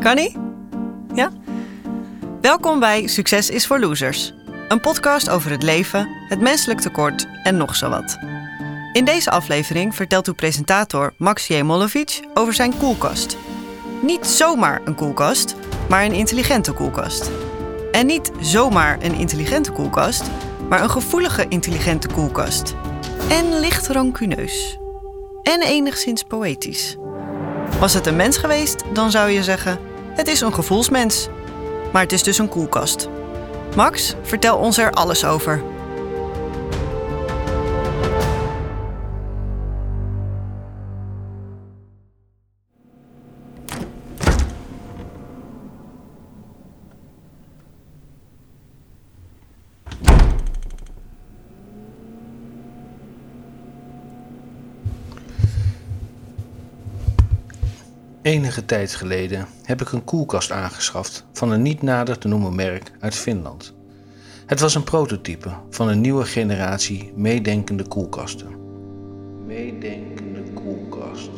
Kan ie? Ja? Welkom bij Succes is voor Losers. Een podcast over het leven, het menselijk tekort en nog zo wat. In deze aflevering vertelt uw presentator Max Jemolovic over zijn koelkast. Niet zomaar een koelkast, maar een intelligente koelkast. En niet zomaar een intelligente koelkast, maar een gevoelige intelligente koelkast. En licht rancuneus. En enigszins poëtisch. Was het een mens geweest, dan zou je zeggen: het is een gevoelsmens. Maar het is dus een koelkast. Max, vertel ons er alles over. Enige tijd geleden heb ik een koelkast aangeschaft van een niet nader te noemen merk uit Finland. Het was een prototype van een nieuwe generatie meedenkende koelkasten. Meedenkende koelkasten.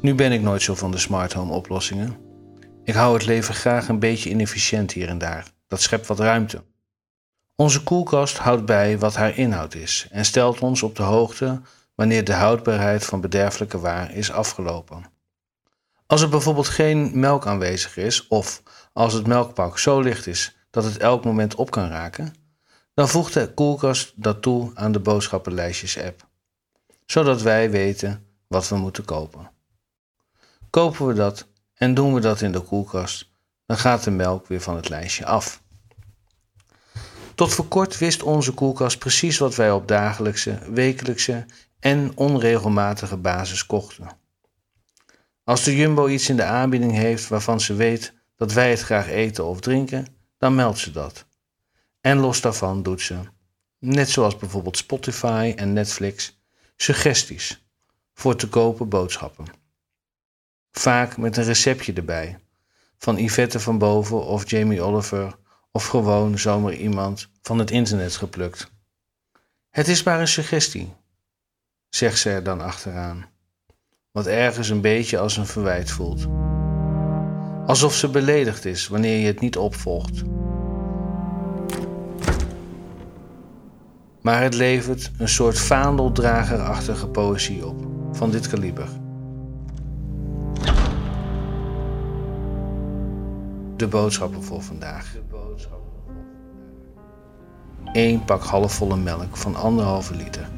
Nu ben ik nooit zo van de smart home oplossingen. Ik hou het leven graag een beetje inefficiënt hier en daar. Dat schept wat ruimte. Onze koelkast houdt bij wat haar inhoud is en stelt ons op de hoogte wanneer de houdbaarheid van bederfelijke waar is afgelopen. Als er bijvoorbeeld geen melk aanwezig is of als het melkpak zo licht is dat het elk moment op kan raken, dan voegt de koelkast dat toe aan de boodschappenlijstjes-app, zodat wij weten wat we moeten kopen. Kopen we dat en doen we dat in de koelkast, dan gaat de melk weer van het lijstje af. Tot voor kort wist onze koelkast precies wat wij op dagelijkse, wekelijkse en onregelmatige basis kochten. Als de Jumbo iets in de aanbieding heeft waarvan ze weet dat wij het graag eten of drinken, dan meldt ze dat. En los daarvan doet ze, net zoals bijvoorbeeld Spotify en Netflix, suggesties voor te kopen boodschappen. Vaak met een receptje erbij, van Yvette van Boven of Jamie Oliver of gewoon zomaar iemand van het internet geplukt. Het is maar een suggestie, zegt ze er dan achteraan, wat ergens een beetje als een verwijt voelt. Alsof ze beledigd is wanneer je het niet opvolgt. Maar het levert een soort vaandeldragerachtige poëzie op, van dit kaliber. De boodschappen voor vandaag. 1 pak halfvolle melk van anderhalve liter.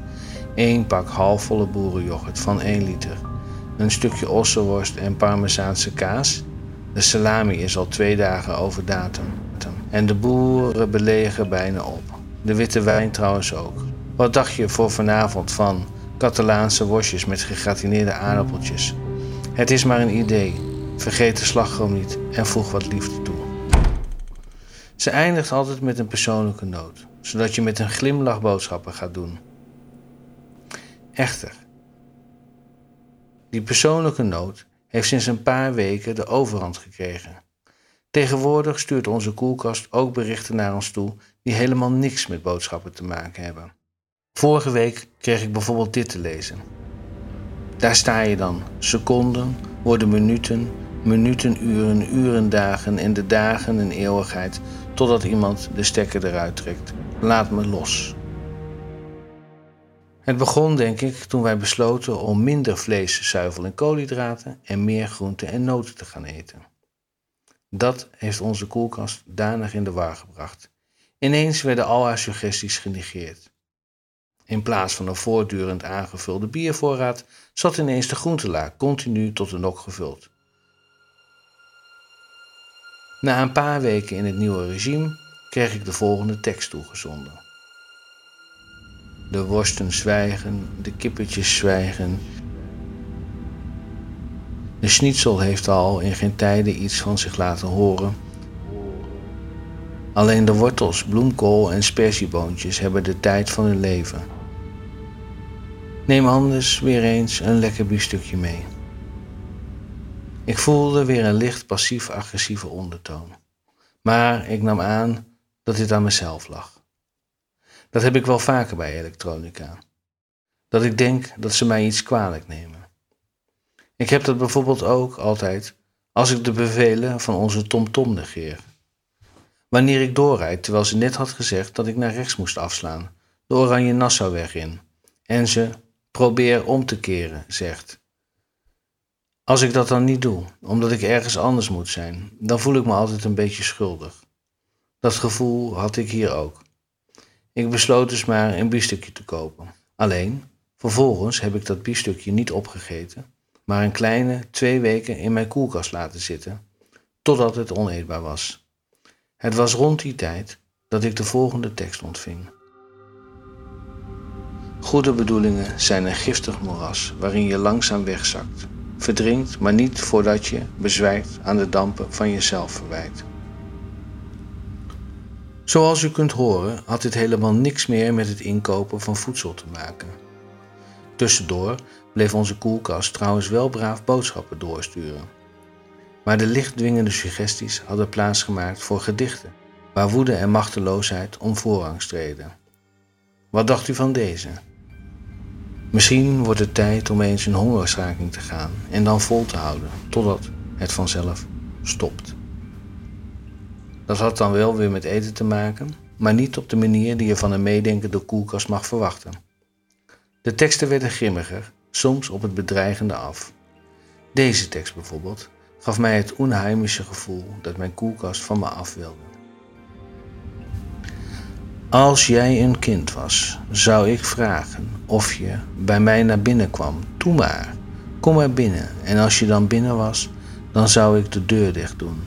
1 pak halfvolle boerenyoghurt van 1 liter. Een stukje ossenworst en parmezaanse kaas. De salami is al twee dagen over datum. En de boeren belegen bijna op. De witte wijn trouwens ook. Wat dacht je voor vanavond van Catalaanse worstjes met gegratineerde aardappeltjes? Het is maar een idee. Vergeet de slagroom niet en voeg wat liefde toe. Ze eindigt altijd met een persoonlijke noot zodat je met een glimlach boodschappen gaat doen. Echter, die persoonlijke nood heeft sinds een paar weken de overhand gekregen. Tegenwoordig stuurt onze koelkast ook berichten naar ons toe die helemaal niks met boodschappen te maken hebben. Vorige week kreeg ik bijvoorbeeld dit te lezen. Daar sta je dan. Seconden worden minuten, minuten uren, uren dagen en de dagen een eeuwigheid totdat iemand de stekker eruit trekt. Laat me los. Het begon, denk ik, toen wij besloten om minder vlees, zuivel en koolhydraten en meer groenten en noten te gaan eten. Dat heeft onze koelkast danig in de war gebracht. Ineens werden al haar suggesties genegeerd. In plaats van een voortdurend aangevulde biervoorraad zat ineens de groentelaar continu tot de nok gevuld. Na een paar weken in het nieuwe regime kreeg ik de volgende tekst toegezonden. De worsten zwijgen, de kippetjes zwijgen. De schnitzel heeft al in geen tijden iets van zich laten horen. Alleen de wortels, bloemkool en spersieboontjes hebben de tijd van hun leven. Neem anders weer eens een lekker biefstukje mee. Ik voelde weer een licht passief-agressieve ondertoon. Maar ik nam aan dat dit aan mezelf lag. Dat heb ik wel vaker bij elektronica. dat ik denk dat ze mij iets kwalijk nemen. Ik heb dat bijvoorbeeld ook altijd als ik de bevelen van onze TomTom negeer. Wanneer ik doorrijd terwijl ze net had gezegd dat ik naar rechts moest afslaan, de Oranje Nassauweg in, en ze probeer om te keren zegt. Als ik dat dan niet doe, omdat ik ergens anders moet zijn, dan voel ik me altijd een beetje schuldig. Dat gevoel had ik hier ook. Ik besloot dus maar een biefstukje te kopen. Alleen, vervolgens heb ik dat biefstukje niet opgegeten, maar een kleine twee weken in mijn koelkast laten zitten, totdat het oneetbaar was. Het was rond die tijd dat ik de volgende tekst ontving. Goede bedoelingen zijn een giftig moeras waarin je langzaam wegzakt, verdrinkt, maar niet voordat je, bezwijkt, aan de dampen van jezelf verwijt. Zoals u kunt horen had dit helemaal niks meer met het inkopen van voedsel te maken. Tussendoor bleef onze koelkast trouwens wel braaf boodschappen doorsturen. Maar de lichtdwingende suggesties hadden plaatsgemaakt voor gedichten, waar woede en machteloosheid om voorrang streden. Wat dacht u van deze? Misschien wordt het tijd om eens een hongerstaking te gaan en dan vol te houden, totdat het vanzelf stopt. Dat had dan wel weer met eten te maken, maar niet op de manier die je van een meedenkende koelkast mag verwachten. De teksten werden grimmiger, soms op het bedreigende af. Deze tekst bijvoorbeeld gaf mij het onheimische gevoel dat mijn koelkast van me af wilde. Als jij een kind was, zou ik vragen of je bij mij naar binnen kwam. Doe maar, kom maar binnen. En als je dan binnen was, dan zou ik de deur dicht doen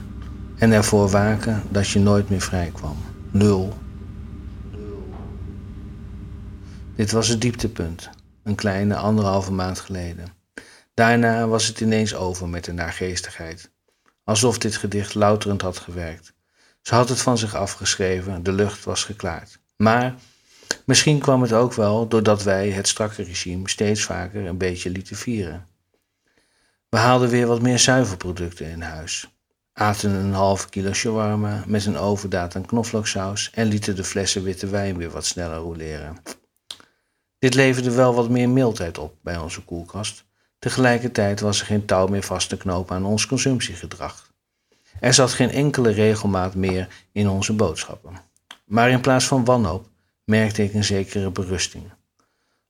en ervoor waken dat je nooit meer vrij kwam. Nul. Dit was het dieptepunt, een kleine anderhalve maand geleden. Daarna was het ineens over met de naargeestigheid, alsof dit gedicht louterend had gewerkt. Ze had het van zich afgeschreven, de lucht was geklaard. Maar misschien kwam het ook wel doordat wij het strakke regime steeds vaker een beetje lieten vieren. We haalden weer wat meer zuivelproducten in huis aten een half kilo shawarma met een overdaad aan knoflooksaus en lieten de flessen witte wijn weer wat sneller roleren. Dit leverde wel wat meer mildheid op bij onze koelkast. Tegelijkertijd was er geen touw meer vast te knopen aan ons consumptiegedrag. Er zat geen enkele regelmaat meer in onze boodschappen. Maar in plaats van wanhoop merkte ik een zekere berusting.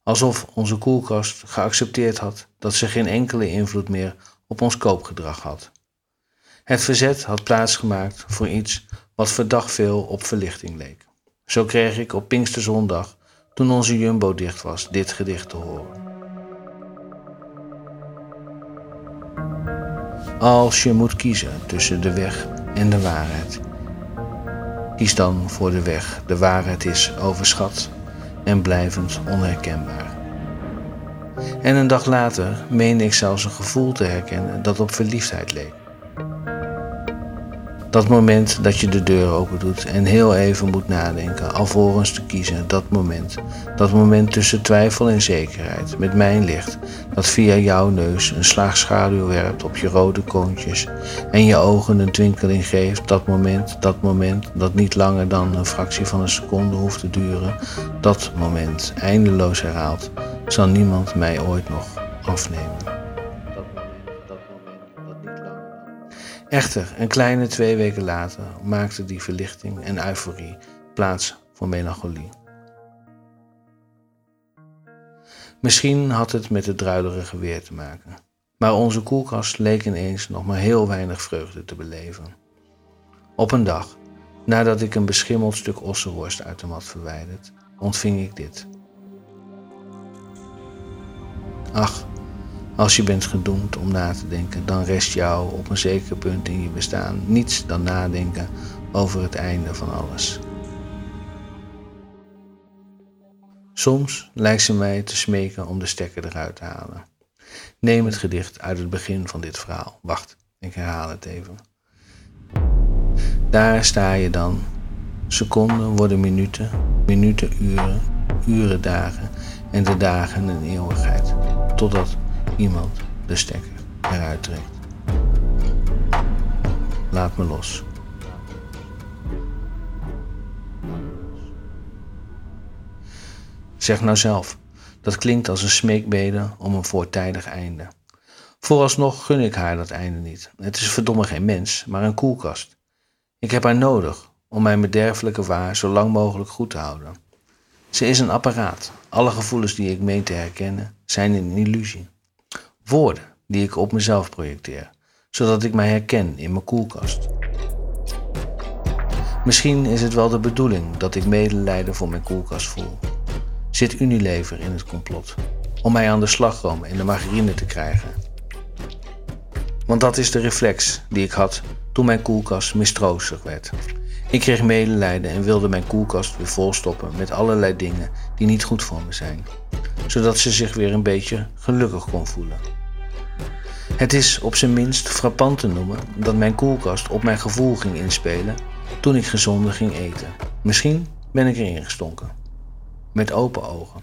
Alsof onze koelkast geaccepteerd had dat ze geen enkele invloed meer op ons koopgedrag had. Het verzet had plaatsgemaakt voor iets wat verdacht veel op verlichting leek. Zo kreeg ik op Pinksterzondag, toen onze jumbo dicht was, dit gedicht te horen. Als je moet kiezen tussen de weg en de waarheid, kies dan voor de weg. De waarheid is overschat en blijvend onherkenbaar. En een dag later meende ik zelfs een gevoel te herkennen dat op verliefdheid leek. Dat moment dat je de deur open doet en heel even moet nadenken, alvorens te kiezen, dat moment. Dat moment tussen twijfel en zekerheid, met mijn licht, dat via jouw neus een slaag schaduw werpt op je rode koontjes en je ogen een twinkeling geeft. Dat moment, dat moment, dat niet langer dan een fractie van een seconde hoeft te duren. Dat moment, eindeloos herhaald, zal niemand mij ooit nog afnemen. Echter, een kleine twee weken later maakte die verlichting en euforie plaats voor melancholie. Misschien had het met het druilerige weer te maken, maar onze koelkast leek ineens nog maar heel weinig vreugde te beleven. Op een dag, nadat ik een beschimmeld stuk ossenworst uit hem had verwijderd, ontving ik dit. Ach, als je bent gedoemd om na te denken, dan rest jou op een zeker punt in je bestaan niets dan nadenken over het einde van alles. Soms lijkt ze mij te smeken om de stekker eruit te halen. Neem het gedicht uit het begin van dit verhaal. Wacht, ik herhaal het even. Daar sta je dan. Seconden worden minuten, minuten uren, uren dagen en de dagen een eeuwigheid. Totdat iemand de stekker eruit trekt. Laat me los. Zeg nou zelf Dat klinkt als een smeekbede om een voortijdig einde. Vooralsnog gun ik haar dat einde niet. Het is verdomme geen mens, maar een koelkast. Ik heb haar nodig om mijn bederfelijke waar zo lang mogelijk goed te houden. Ze is een apparaat. Alle gevoelens die ik meen te herkennen zijn een illusie. Woorden die ik op mezelf projecteer, zodat ik mij herken in mijn koelkast. Misschien is het wel de bedoeling dat ik medelijden voor mijn koelkast voel. Zit Unilever in het complot om mij aan de slagroom en de margarine te krijgen? Want dat is de reflex die ik had toen mijn koelkast mistroostig werd. Ik kreeg medelijden en wilde mijn koelkast weer volstoppen met allerlei dingen die niet goed voor me zijn, zodat ze zich weer een beetje gelukkig kon voelen. Het is op zijn minst frappant te noemen dat mijn koelkast op mijn gevoel ging inspelen toen ik gezonder ging eten. Misschien ben ik erin gestonken. Met open ogen.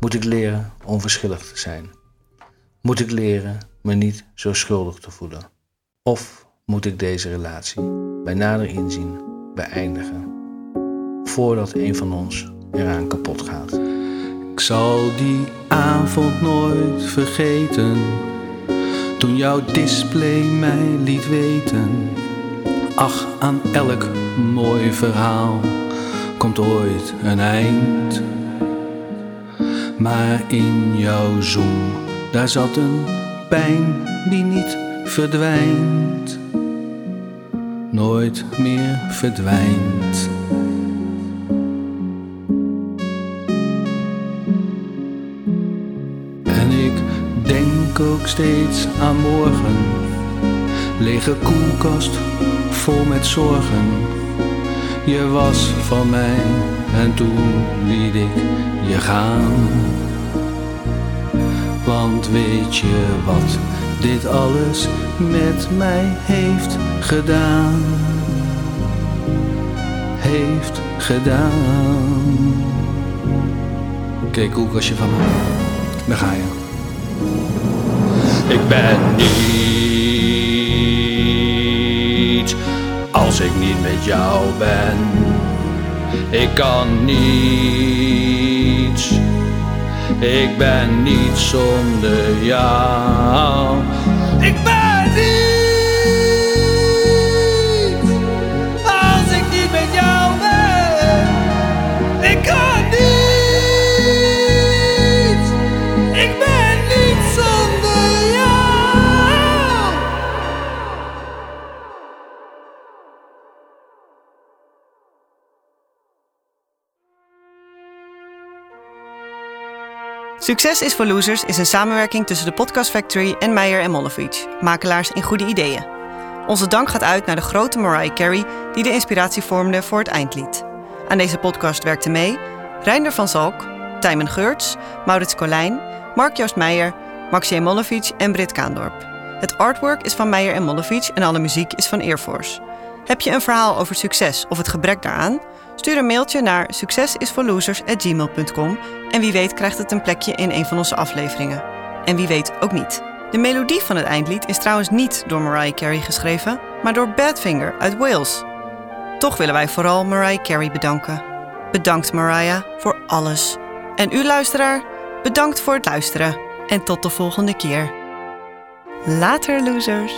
Moet ik leren onverschillig te zijn? Moet ik leren me niet zo schuldig te voelen? Of moet ik deze relatie bij nader inzien beëindigen voordat een van ons eraan kapot gaat? Ik zal die avond nooit vergeten toen jouw display mij liet weten. Ach, aan elk mooi verhaal komt ooit een eind. Maar in jouw zoen, daar zat een pijn die niet verdwijnt. Nooit meer verdwijnt. Denk ook steeds aan morgen. Lege koelkast vol met zorgen. Je was van mij en toen liet ik je gaan. Want weet je wat dit alles met mij heeft gedaan? Heeft gedaan. Kijk, koelkastje van me. Daar ga je. Ik ben niet als ik niet met jou ben. Ik kan niets. Ik ben niet zonder jou. Ik ben Succes is voor Losers is een samenwerking tussen de Podcast Factory en Meijer en Mollevich, makelaars in goede ideeën. Onze dank gaat uit naar de grote Mariah Carey die de inspiratie vormde voor het eindlied. Aan deze podcast werkten mee Reinder van Zalk, Tijmen Geurts, Maurits Colijn, Mark-Joost Meijer, Maxime Mollevich en Britt Kaandorp. Het artwork is van Meijer en Mollevich en alle muziek is van Airforce. Heb je een verhaal over succes of het gebrek daaraan? Stuur een mailtje naar succesisvoorlosers.gmail.com en wie weet krijgt het een plekje in een van onze afleveringen. En wie weet ook niet. De melodie van het eindlied is trouwens niet door Mariah Carey geschreven, maar door Badfinger uit Wales. Toch willen wij vooral Mariah Carey bedanken. Bedankt Mariah voor alles. En u luisteraar, bedankt voor het luisteren. En tot de volgende keer. Later, losers.